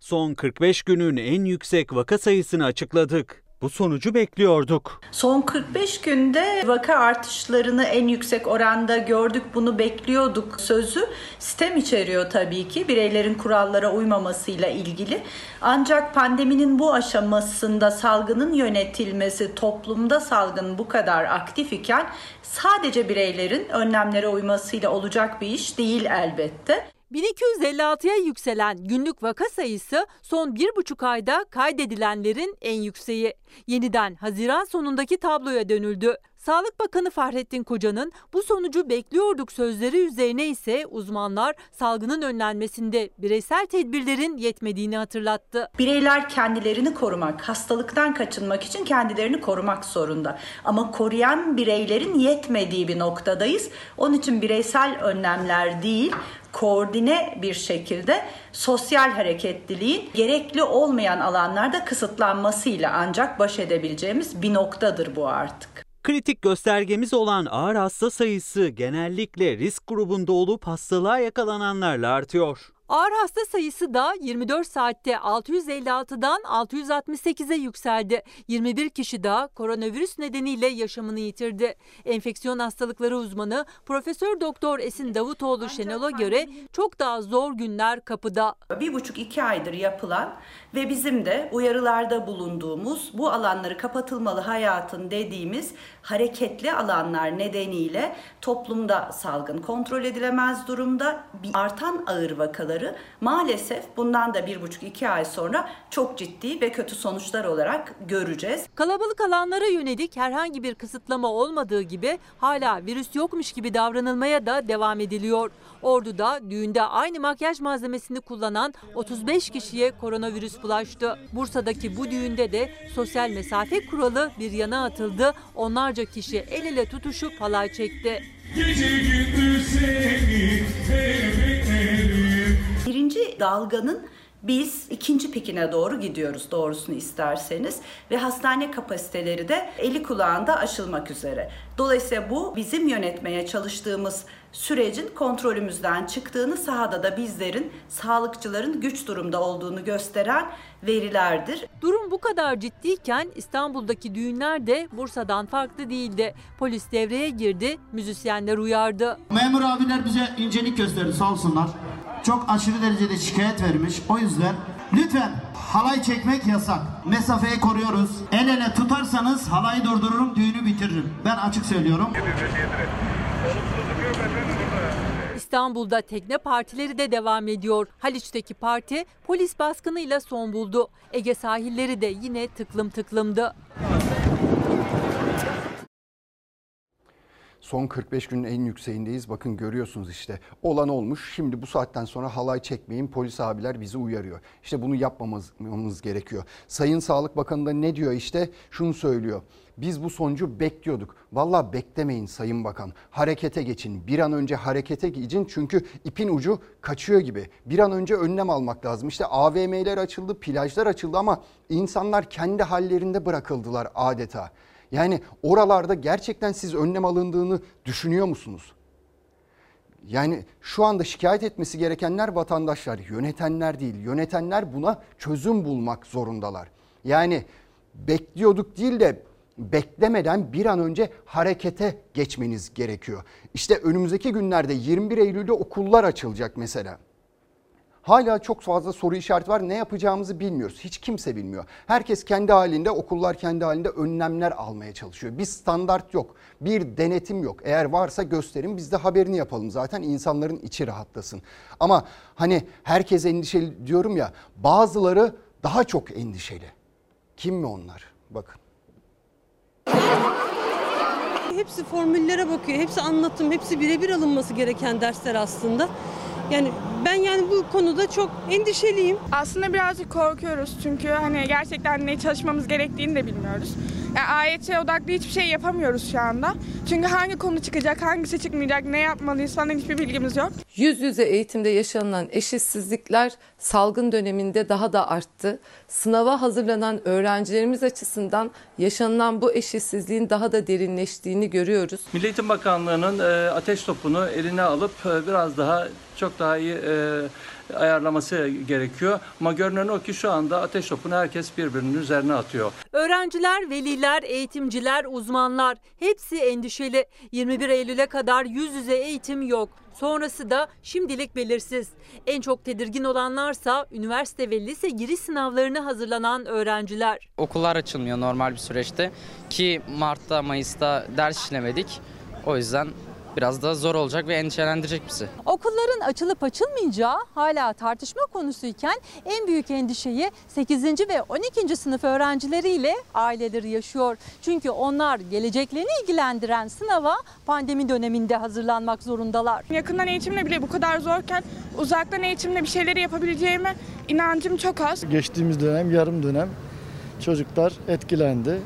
Son 45 günün en yüksek vaka sayısını açıkladık. Bu sonucu bekliyorduk. Son 45 günde vaka artışlarını en yüksek oranda gördük, bunu bekliyorduk sözü sistem içeriyor tabii ki bireylerin kurallara uymamasıyla ilgili. Ancak pandeminin bu aşamasında salgının yönetilmesi, toplumda salgın bu kadar aktif iken sadece bireylerin önlemlere uymasıyla olacak bir iş değil elbette. 1256'ya yükselen günlük vaka sayısı son bir buçuk ayda kaydedilenlerin en yükseği. Yeniden Haziran sonundaki tabloya dönüldü. Sağlık Bakanı Fahrettin Koca'nın bu sonucu bekliyorduk sözleri üzerine ise uzmanlar salgının önlenmesinde bireysel tedbirlerin yetmediğini hatırlattı. Bireyler kendilerini korumak, hastalıktan kaçınmak için kendilerini korumak zorunda. Ama koruyan bireylerin yetmediği bir noktadayız. Onun için bireysel önlemler değil, koordine bir şekilde sosyal hareketliliğin gerekli olmayan alanlarda kısıtlanmasıyla ancak baş edebileceğimiz bir noktadır bu artık. Kritik göstergemiz olan ağır hasta sayısı genellikle risk grubunda olup hastalığa yakalananlarla artıyor. Ağır hasta sayısı da 24 saatte 656'dan 668'e yükseldi. 21 kişi daha koronavirüs nedeniyle yaşamını yitirdi. Enfeksiyon hastalıkları uzmanı Profesör Doktor Esin Davutoğlu Şenol'a göre çok daha zor günler kapıda. Bir buçuk iki aydır yapılan ve bizim de uyarılarda bulunduğumuz bu alanları kapatılmalı hayatın dediğimiz hareketli alanlar nedeniyle toplumda salgın kontrol edilemez durumda artan ağır vakaları maalesef bundan da bir buçuk iki ay sonra çok ciddi ve kötü sonuçlar olarak göreceğiz. Kalabalık alanlara yönelik herhangi bir kısıtlama olmadığı gibi hala virüs yokmuş gibi davranılmaya da devam ediliyor. Ordu'da düğünde aynı makyaj malzemesini kullanan 35 kişiye koronavirüs bulaştı. Bursa'daki bu düğünde de sosyal mesafe kuralı bir yana atıldı. Onlarca kişi el ele tutuşup halay çekti. Gece gündüz seni Birinci dalganın biz ikinci pikine doğru gidiyoruz doğrusunu isterseniz ve hastane kapasiteleri de eli kulağında aşılmak üzere. Dolayısıyla bu bizim yönetmeye çalıştığımız sürecin kontrolümüzden çıktığını sahada da bizlerin, sağlıkçıların güç durumda olduğunu gösteren verilerdir. Durum bu kadar ciddiyken İstanbul'daki düğünler de Bursa'dan farklı değildi. Polis devreye girdi, müzisyenler uyardı. Memur abiler bize incelik gösterdi sağ olsunlar. Çok aşırı derecede şikayet vermiş. O yüzden lütfen halay çekmek yasak. Mesafeyi koruyoruz. El ele tutarsanız halayı durdururum, düğünü bitiririm. Ben açık söylüyorum. İstanbul'da tekne partileri de devam ediyor. Haliç'teki parti polis baskınıyla son buldu. Ege sahilleri de yine tıklım tıklımdı. Son 45 günün en yükseğindeyiz. Bakın görüyorsunuz işte. Olan olmuş. Şimdi bu saatten sonra halay çekmeyin. Polis abiler bizi uyarıyor. İşte bunu yapmamamız gerekiyor. Sayın Sağlık Bakanı da ne diyor işte? Şunu söylüyor. Biz bu sonucu bekliyorduk. Valla beklemeyin Sayın Bakan. Harekete geçin. Bir an önce harekete geçin çünkü ipin ucu kaçıyor gibi. Bir an önce önlem almak lazım. İşte AVM'ler açıldı, plajlar açıldı ama insanlar kendi hallerinde bırakıldılar adeta. Yani oralarda gerçekten siz önlem alındığını düşünüyor musunuz? Yani şu anda şikayet etmesi gerekenler vatandaşlar, yönetenler değil. Yönetenler buna çözüm bulmak zorundalar. Yani bekliyorduk değil de beklemeden bir an önce harekete geçmeniz gerekiyor. İşte önümüzdeki günlerde 21 Eylül'de okullar açılacak mesela. Hala çok fazla soru işareti var. Ne yapacağımızı bilmiyoruz. Hiç kimse bilmiyor. Herkes kendi halinde, okullar kendi halinde önlemler almaya çalışıyor. Bir standart yok. Bir denetim yok. Eğer varsa gösterin biz de haberini yapalım zaten insanların içi rahatlasın. Ama hani herkes endişeli diyorum ya bazıları daha çok endişeli. Kim mi onlar? Bakın. Hepsi formüllere bakıyor, hepsi anlatım, hepsi birebir alınması gereken dersler aslında. Yani ben yani bu konuda çok endişeliyim. Aslında birazcık korkuyoruz çünkü hani gerçekten ne çalışmamız gerektiğini de bilmiyoruz. Yani AYT odaklı hiçbir şey yapamıyoruz şu anda. Çünkü hangi konu çıkacak, hangisi çıkmayacak, ne yapmalıyız falan hiçbir bilgimiz yok. Yüz yüze eğitimde yaşanılan eşitsizlikler salgın döneminde daha da arttı. Sınava hazırlanan öğrencilerimiz açısından yaşanılan bu eşitsizliğin daha da derinleştiğini görüyoruz. Milli Eğitim Bakanlığı'nın e, ateş topunu eline alıp e, biraz daha çok daha iyi e, ayarlaması gerekiyor. Ama görünen o ki şu anda ateş topunu herkes birbirinin üzerine atıyor. Öğrenciler, veliler, eğitimciler, uzmanlar hepsi endişeli. 21 Eylül'e kadar yüz yüze eğitim yok. Sonrası da şimdilik belirsiz. En çok tedirgin olanlarsa üniversite ve lise giriş sınavlarına hazırlanan öğrenciler. Okullar açılmıyor normal bir süreçte ki Mart'ta, Mayıs'ta ders işlemedik. O yüzden biraz da zor olacak ve endişelendirecek bizi. Okulların açılıp açılmayacağı hala tartışma konusuyken en büyük endişeyi 8. ve 12. sınıf öğrencileriyle aileleri yaşıyor. Çünkü onlar geleceklerini ilgilendiren sınava pandemi döneminde hazırlanmak zorundalar. Yakından eğitimle bile bu kadar zorken uzaktan eğitimle bir şeyleri yapabileceğime inancım çok az. Geçtiğimiz dönem yarım dönem çocuklar etkilendi.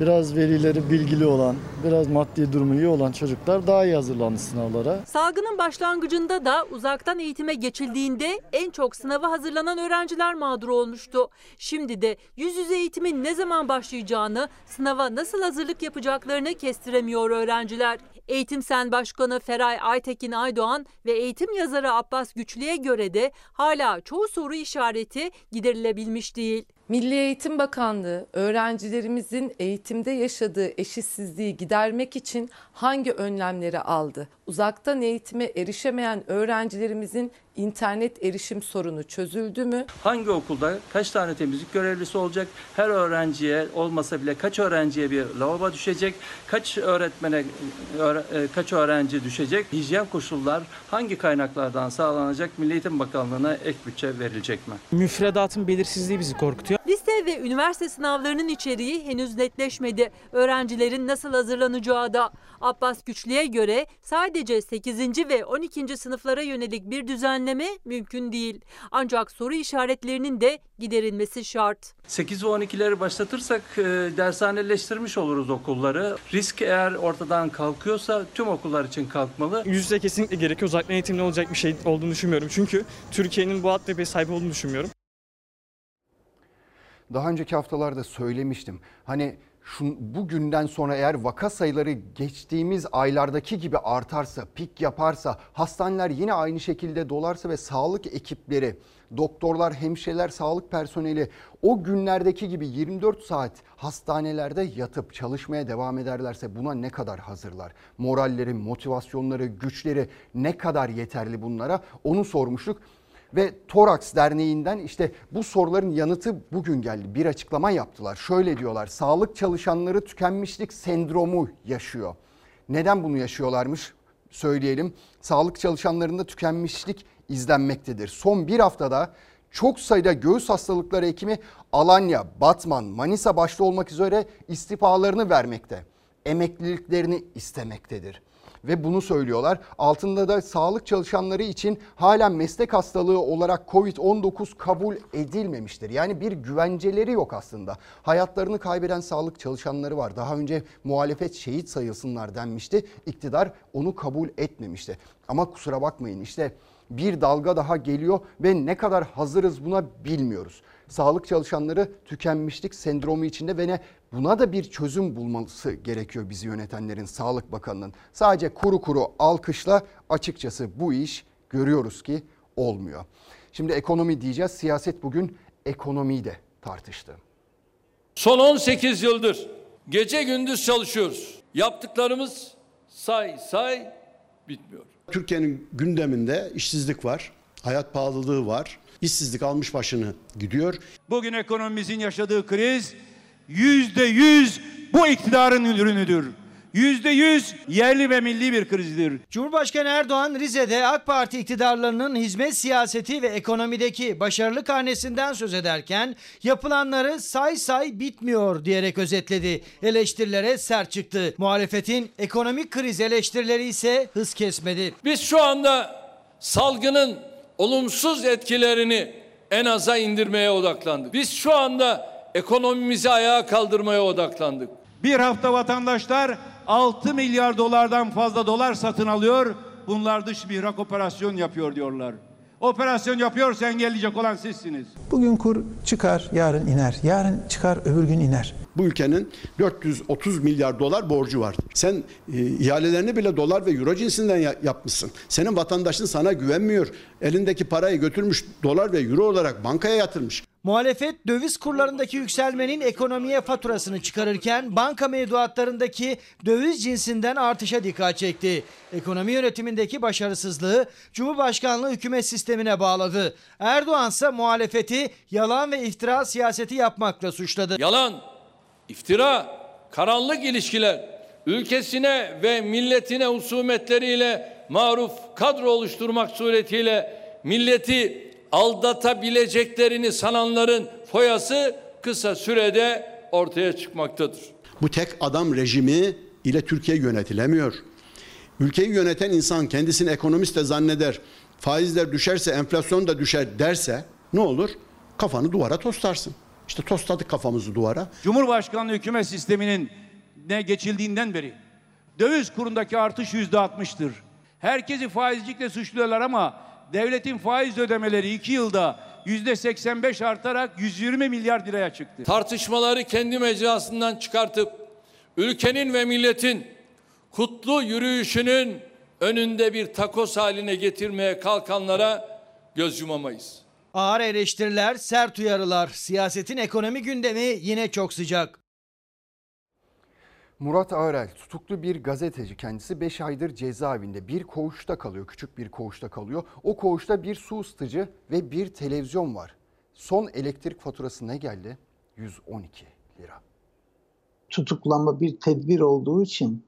Biraz velileri bilgili olan, biraz maddi durumu iyi olan çocuklar daha iyi hazırlandı sınavlara. Salgının başlangıcında da uzaktan eğitime geçildiğinde en çok sınava hazırlanan öğrenciler mağdur olmuştu. Şimdi de yüz yüze eğitimin ne zaman başlayacağını, sınava nasıl hazırlık yapacaklarını kestiremiyor öğrenciler. Eğitim Sen Başkanı Feray Aytekin Aydoğan ve eğitim yazarı Abbas Güçlü'ye göre de hala çoğu soru işareti giderilebilmiş değil. Milli Eğitim Bakanlığı öğrencilerimizin eğitimde yaşadığı eşitsizliği gidermek için hangi önlemleri aldı? Uzaktan eğitime erişemeyen öğrencilerimizin internet erişim sorunu çözüldü mü? Hangi okulda kaç tane temizlik görevlisi olacak? Her öğrenciye olmasa bile kaç öğrenciye bir lavabo düşecek? Kaç öğretmene öğre- e, kaç öğrenci düşecek? Hijyen koşullar hangi kaynaklardan sağlanacak? Milli Eğitim Bakanlığı'na ek bütçe verilecek mi? Müfredatın belirsizliği bizi korkutuyor. Lise ve üniversite sınavlarının içeriği henüz netleşmedi. Öğrencilerin nasıl hazırlanacağı da. Abbas Güçlü'ye göre sadece 8. ve 12. sınıflara yönelik bir düzenleme mümkün değil. Ancak soru işaretlerinin de giderilmesi şart. 8 ve 12'leri başlatırsak e, dershaneleştirmiş oluruz okulları. Risk eğer ortadan kalkıyorsa tüm okullar için kalkmalı. Yüz yüze kesinlikle gerekiyor. Uzaktan eğitimle olacak bir şey olduğunu düşünmüyorum. Çünkü Türkiye'nin bu alt tepeye sahip olduğunu düşünmüyorum. Daha önceki haftalarda söylemiştim. Hani şu, bugünden sonra eğer vaka sayıları geçtiğimiz aylardaki gibi artarsa, pik yaparsa, hastaneler yine aynı şekilde dolarsa ve sağlık ekipleri, doktorlar, hemşireler, sağlık personeli o günlerdeki gibi 24 saat hastanelerde yatıp çalışmaya devam ederlerse buna ne kadar hazırlar? Moralleri, motivasyonları, güçleri ne kadar yeterli bunlara onu sormuştuk. Ve Toraks Derneği'nden işte bu soruların yanıtı bugün geldi. Bir açıklama yaptılar. Şöyle diyorlar. Sağlık çalışanları tükenmişlik sendromu yaşıyor. Neden bunu yaşıyorlarmış? Söyleyelim. Sağlık çalışanlarında tükenmişlik izlenmektedir. Son bir haftada çok sayıda göğüs hastalıkları hekimi Alanya, Batman, Manisa başta olmak üzere istifalarını vermekte. Emekliliklerini istemektedir ve bunu söylüyorlar. Altında da sağlık çalışanları için halen meslek hastalığı olarak Covid-19 kabul edilmemiştir. Yani bir güvenceleri yok aslında. Hayatlarını kaybeden sağlık çalışanları var. Daha önce muhalefet şehit sayılsınlar denmişti. İktidar onu kabul etmemişti. Ama kusura bakmayın işte bir dalga daha geliyor ve ne kadar hazırız buna bilmiyoruz. Sağlık çalışanları tükenmişlik sendromu içinde ve ne buna da bir çözüm bulması gerekiyor bizi yönetenlerin, Sağlık Bakanı'nın. Sadece kuru kuru alkışla açıkçası bu iş görüyoruz ki olmuyor. Şimdi ekonomi diyeceğiz. Siyaset bugün ekonomiyi de tartıştı. Son 18 yıldır gece gündüz çalışıyoruz. Yaptıklarımız say say bitmiyor. Türkiye'nin gündeminde işsizlik var, hayat pahalılığı var, işsizlik almış başını gidiyor. Bugün ekonomimizin yaşadığı kriz yüzde yüz bu iktidarın ürünüdür. Yüzde yüz yerli ve milli bir krizdir. Cumhurbaşkanı Erdoğan Rize'de AK Parti iktidarlarının hizmet siyaseti ve ekonomideki başarılı karnesinden söz ederken yapılanları say say bitmiyor diyerek özetledi. Eleştirilere sert çıktı. Muhalefetin ekonomik kriz eleştirileri ise hız kesmedi. Biz şu anda salgının olumsuz etkilerini en aza indirmeye odaklandık. Biz şu anda ekonomimizi ayağa kaldırmaya odaklandık. Bir hafta vatandaşlar 6 milyar dolardan fazla dolar satın alıyor. Bunlar dış mihrak operasyon yapıyor diyorlar. Operasyon yapıyorsa engelleyecek olan sizsiniz. Bugün kur çıkar, yarın iner. Yarın çıkar, öbür gün iner. Bu ülkenin 430 milyar dolar borcu var. Sen e, ihalelerini bile dolar ve euro cinsinden ya- yapmışsın. Senin vatandaşın sana güvenmiyor. Elindeki parayı götürmüş dolar ve euro olarak bankaya yatırmış. Muhalefet döviz kurlarındaki yükselmenin ekonomiye faturasını çıkarırken banka mevduatlarındaki döviz cinsinden artışa dikkat çekti. Ekonomi yönetimindeki başarısızlığı Cumhurbaşkanlığı hükümet sistemine bağladı. Erdoğan ise muhalefeti yalan ve iftira siyaseti yapmakla suçladı. Yalan, iftira, karanlık ilişkiler, ülkesine ve milletine husumetleriyle maruf kadro oluşturmak suretiyle milleti aldatabileceklerini sananların foyası kısa sürede ortaya çıkmaktadır. Bu tek adam rejimi ile Türkiye yönetilemiyor. Ülkeyi yöneten insan kendisini ekonomist de zanneder. Faizler düşerse enflasyon da düşer derse ne olur? Kafanı duvara toslarsın. İşte tosladık kafamızı duvara. Cumhurbaşkanlığı hükümet sisteminin ne geçildiğinden beri döviz kurundaki artış yüzde altmıştır. Herkesi faizcilikle suçluyorlar ama devletin faiz ödemeleri iki yılda yüzde 85 artarak 120 milyar liraya çıktı. Tartışmaları kendi mecrasından çıkartıp ülkenin ve milletin kutlu yürüyüşünün önünde bir takos haline getirmeye kalkanlara göz yumamayız. Ağır eleştiriler, sert uyarılar. Siyasetin ekonomi gündemi yine çok sıcak. Murat Ağrel tutuklu bir gazeteci kendisi 5 aydır cezaevinde bir koğuşta kalıyor küçük bir koğuşta kalıyor. O koğuşta bir su ısıtıcı ve bir televizyon var. Son elektrik faturası ne geldi? 112 lira. tutuklanma bir tedbir olduğu için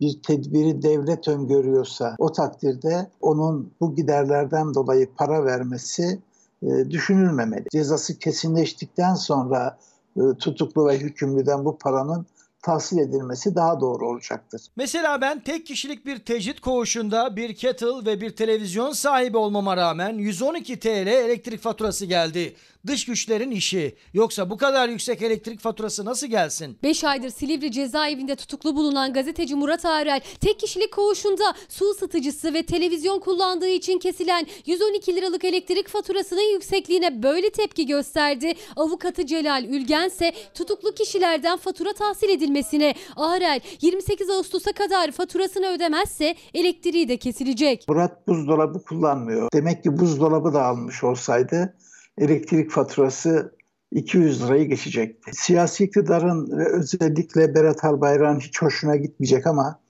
bir tedbiri devlet öngörüyorsa o takdirde onun bu giderlerden dolayı para vermesi düşünülmemeli. Cezası kesinleştikten sonra e, tutuklu ve hükümlüden bu paranın tahsil edilmesi daha doğru olacaktır. Mesela ben tek kişilik bir tecrit koğuşunda bir kettle ve bir televizyon sahibi olmama rağmen 112 TL elektrik faturası geldi. Dış güçlerin işi. Yoksa bu kadar yüksek elektrik faturası nasıl gelsin? 5 aydır Silivri cezaevinde tutuklu bulunan gazeteci Murat Arel tek kişilik koğuşunda su ısıtıcısı ve televizyon kullandığı için kesilen 112 liralık elektrik faturasının yüksekliğine böyle tepki gösterdi. Avukatı Celal Ülgen ise tutuklu kişilerden fatura tahsil edilmesine Arel 28 Ağustos'a kadar faturasını ödemezse elektriği de kesilecek. Murat buzdolabı kullanmıyor. Demek ki buzdolabı da almış olsaydı elektrik faturası 200 lirayı geçecekti. Siyasi iktidarın ve özellikle Berat Albayrak'ın hiç hoşuna gitmeyecek ama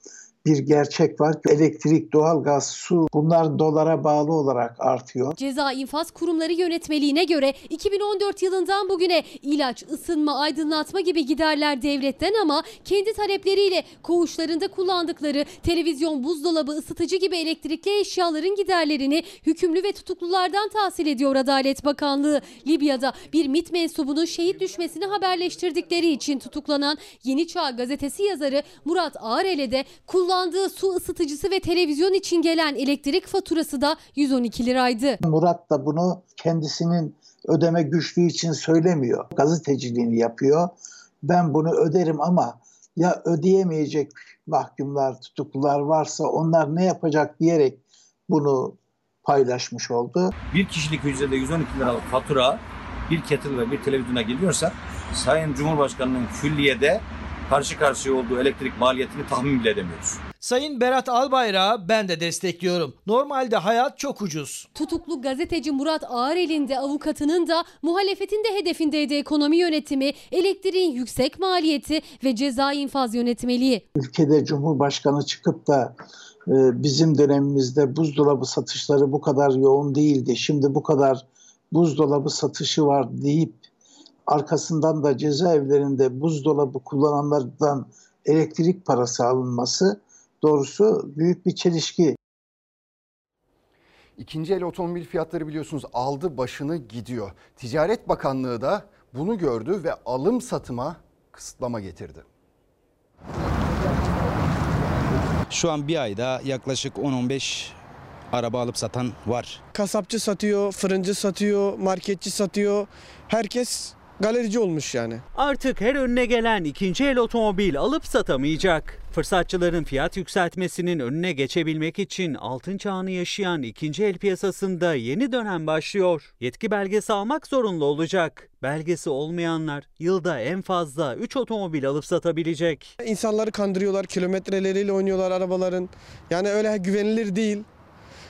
bir gerçek var elektrik, doğalgaz, su bunlar dolara bağlı olarak artıyor. Ceza infaz kurumları yönetmeliğine göre 2014 yılından bugüne ilaç, ısınma, aydınlatma gibi giderler devletten ama kendi talepleriyle koğuşlarında kullandıkları televizyon, buzdolabı, ısıtıcı gibi elektrikli eşyaların giderlerini hükümlü ve tutuklulardan tahsil ediyor Adalet Bakanlığı. Libya'da bir MİT mensubunun şehit düşmesini haberleştirdikleri için tutuklanan Yeni Çağ gazetesi yazarı Murat Ağrel'e de kullandığı su ısıtıcısı ve televizyon için gelen elektrik faturası da 112 liraydı. Murat da bunu kendisinin ödeme güçlüğü için söylemiyor. Gazeteciliğini yapıyor. Ben bunu öderim ama ya ödeyemeyecek mahkumlar, tutuklular varsa onlar ne yapacak diyerek bunu paylaşmış oldu. Bir kişilik hücrede 112 liralık fatura bir kettle ve bir televizyona geliyorsa Sayın Cumhurbaşkanı'nın külliyede karşı karşıya olduğu elektrik maliyetini tahmin bile edemiyoruz. Sayın Berat Albayrak'ı ben de destekliyorum. Normalde hayat çok ucuz. Tutuklu gazeteci Murat Ağarel'in de avukatının da muhalefetin de hedefindeydi ekonomi yönetimi, elektriğin yüksek maliyeti ve ceza infaz yönetmeliği. Ülkede Cumhurbaşkanı çıkıp da e, bizim dönemimizde buzdolabı satışları bu kadar yoğun değildi. Şimdi bu kadar buzdolabı satışı var deyip arkasından da cezaevlerinde buzdolabı kullananlardan elektrik parası alınması doğrusu büyük bir çelişki. İkinci el otomobil fiyatları biliyorsunuz aldı başını gidiyor. Ticaret Bakanlığı da bunu gördü ve alım satıma kısıtlama getirdi. Şu an bir ayda yaklaşık 10-15 araba alıp satan var. Kasapçı satıyor, fırıncı satıyor, marketçi satıyor. Herkes galerici olmuş yani. Artık her önüne gelen ikinci el otomobil alıp satamayacak. Fırsatçıların fiyat yükseltmesinin önüne geçebilmek için altın çağını yaşayan ikinci el piyasasında yeni dönem başlıyor. Yetki belgesi almak zorunlu olacak. Belgesi olmayanlar yılda en fazla 3 otomobil alıp satabilecek. İnsanları kandırıyorlar, kilometreleriyle oynuyorlar arabaların. Yani öyle güvenilir değil.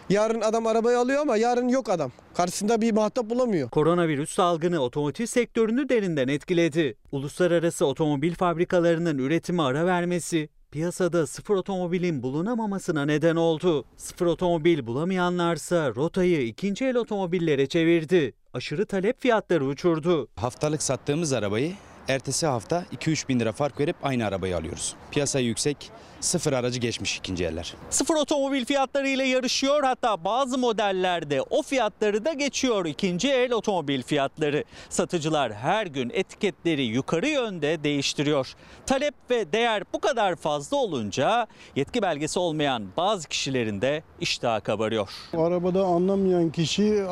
Yarın adam arabayı alıyor ama yarın yok adam. Karşısında bir muhatap bulamıyor. Koronavirüs salgını otomotiv sektörünü derinden etkiledi. Uluslararası otomobil fabrikalarının üretimi ara vermesi piyasada sıfır otomobilin bulunamamasına neden oldu. Sıfır otomobil bulamayanlarsa rotayı ikinci el otomobillere çevirdi. Aşırı talep fiyatları uçurdu. Haftalık sattığımız arabayı ertesi hafta 2-3 bin lira fark verip aynı arabayı alıyoruz. Piyasa yüksek, sıfır aracı geçmiş ikinci eller. Sıfır otomobil fiyatları ile yarışıyor hatta bazı modellerde o fiyatları da geçiyor ikinci el otomobil fiyatları. Satıcılar her gün etiketleri yukarı yönde değiştiriyor. Talep ve değer bu kadar fazla olunca yetki belgesi olmayan bazı kişilerin de iştahı kabarıyor. Arabada anlamayan kişi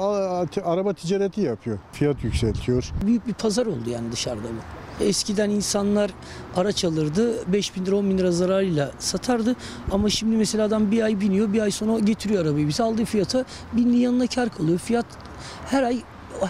araba ticareti yapıyor. Fiyat yükseltiyor. Büyük bir pazar oldu yani dışarıda bu. Eskiden insanlar araç alırdı 5 bin lira 10 bin lira zararıyla satardı ama şimdi mesela adam bir ay biniyor bir ay sonra getiriyor arabayı bize aldığı fiyata binli yanına kar kalıyor fiyat her ay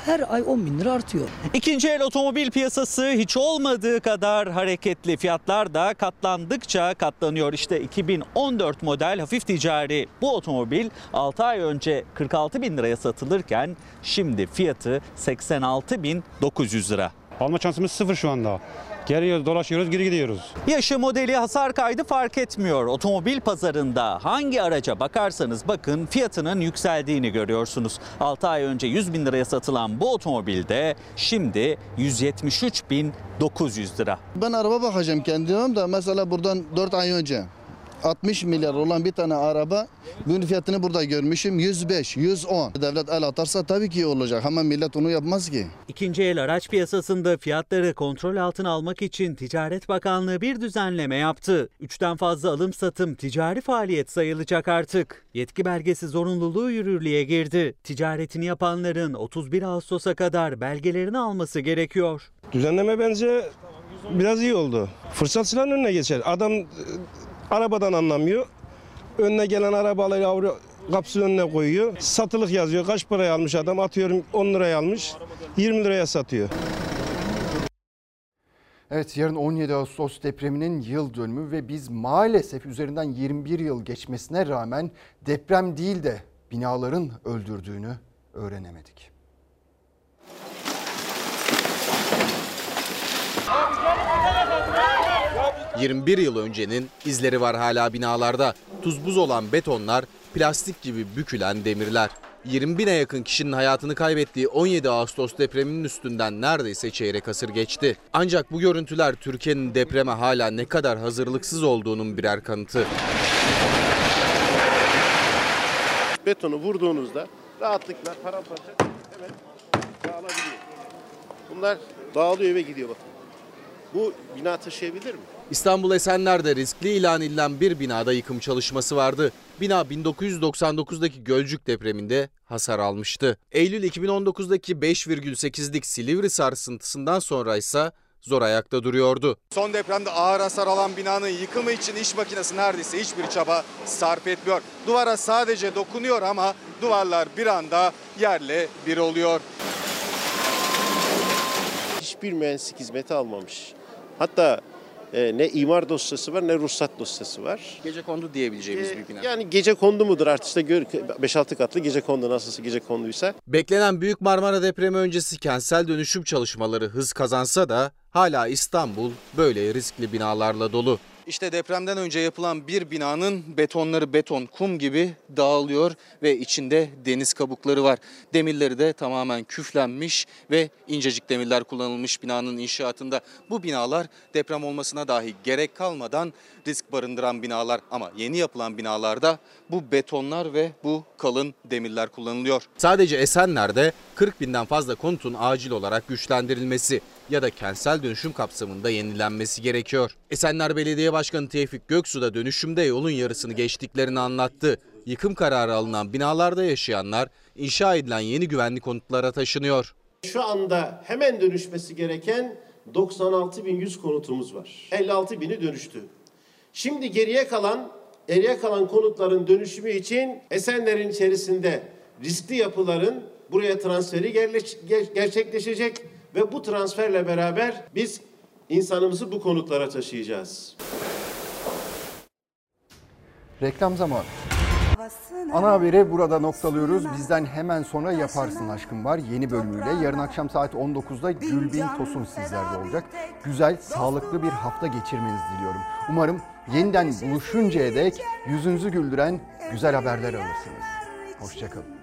her ay 10 bin lira artıyor. İkinci el otomobil piyasası hiç olmadığı kadar hareketli. Fiyatlar da katlandıkça katlanıyor. İşte 2014 model hafif ticari bu otomobil 6 ay önce 46 bin liraya satılırken şimdi fiyatı 86 bin 900 lira. Alma şansımız sıfır şu anda. Geliyoruz, dolaşıyoruz, geri gidiyoruz. Yaşı, modeli, hasar kaydı fark etmiyor. Otomobil pazarında hangi araca bakarsanız bakın fiyatının yükseldiğini görüyorsunuz. 6 ay önce 100 bin liraya satılan bu otomobilde şimdi 173 bin 900 lira. Ben araba bakacağım kendime de mesela buradan 4 ay önce 60 milyar olan bir tane araba bunun fiyatını burada görmüşüm 105, 110. Devlet el atarsa tabii ki olacak ama millet onu yapmaz ki. İkinci el araç piyasasında fiyatları kontrol altına almak için Ticaret Bakanlığı bir düzenleme yaptı. Üçten fazla alım satım ticari faaliyet sayılacak artık. Yetki belgesi zorunluluğu yürürlüğe girdi. Ticaretini yapanların 31 Ağustos'a kadar belgelerini alması gerekiyor. Düzenleme bence biraz iyi oldu. Fırsatçıların önüne geçer. Adam arabadan anlamıyor. Önüne gelen arabaları kapısının önüne koyuyor. Satılık yazıyor. Kaç paraya almış adam? Atıyorum 10 liraya almış. 20 liraya satıyor. Evet yarın 17 Ağustos depreminin yıl dönümü ve biz maalesef üzerinden 21 yıl geçmesine rağmen deprem değil de binaların öldürdüğünü öğrenemedik. 21 yıl öncenin izleri var hala binalarda. Tuz buz olan betonlar, plastik gibi bükülen demirler. 20 bine yakın kişinin hayatını kaybettiği 17 Ağustos depreminin üstünden neredeyse çeyrek asır geçti. Ancak bu görüntüler Türkiye'nin depreme hala ne kadar hazırlıksız olduğunun birer kanıtı. Betonu vurduğunuzda rahatlıkla paramparça hemen dağılabiliyor. Bunlar dağılıyor ve gidiyor bakın. Bu bina taşıyabilir mi? İstanbul Esenler'de riskli ilan edilen bir binada yıkım çalışması vardı. Bina 1999'daki Gölcük depreminde hasar almıştı. Eylül 2019'daki 5,8'lik Silivri sarsıntısından sonra ise zor ayakta duruyordu. Son depremde ağır hasar alan binanın yıkımı için iş makinesi neredeyse hiçbir çaba sarf etmiyor. Duvara sadece dokunuyor ama duvarlar bir anda yerle bir oluyor. Hiçbir mühendislik hizmeti almamış. Hatta e, ne imar dosyası var ne ruhsat dosyası var. Gece kondu diyebileceğimiz Ee, bir bina. Yani gece kondu mudur artık işte gör 5-6 katlı gece kondu nasılsa gece konduysa. Beklenen Büyük Marmara depremi öncesi kentsel dönüşüm çalışmaları hız kazansa da hala İstanbul böyle riskli binalarla dolu. İşte depremden önce yapılan bir binanın betonları beton, kum gibi dağılıyor ve içinde deniz kabukları var. Demirleri de tamamen küflenmiş ve incecik demirler kullanılmış binanın inşaatında. Bu binalar deprem olmasına dahi gerek kalmadan risk barındıran binalar ama yeni yapılan binalarda bu betonlar ve bu kalın demirler kullanılıyor. Sadece Esenler'de 40 binden fazla konutun acil olarak güçlendirilmesi ya da kentsel dönüşüm kapsamında yenilenmesi gerekiyor. Esenler Belediye Başkanı Tevfik Göksu da dönüşümde yolun yarısını geçtiklerini anlattı. Yıkım kararı alınan binalarda yaşayanlar inşa edilen yeni güvenlik konutlara taşınıyor. Şu anda hemen dönüşmesi gereken 96.100 konutumuz var. 56 bini dönüştü. Şimdi geriye kalan geriye kalan konutların dönüşümü için Esenler'in içerisinde riskli yapıların buraya transferi gerçekleşecek ve bu transferle beraber biz insanımızı bu konutlara taşıyacağız. Reklam zamanı. Ana haberi burada noktalıyoruz. Bizden hemen sonra Yaparsın Aşkım var yeni bölümüyle. Yarın akşam saat 19'da Gülbin Tosun sizlerde olacak. Güzel, sağlıklı bir hafta geçirmenizi diliyorum. Umarım yeniden buluşuncaya dek yüzünüzü güldüren güzel haberler alırsınız. Hoşçakalın.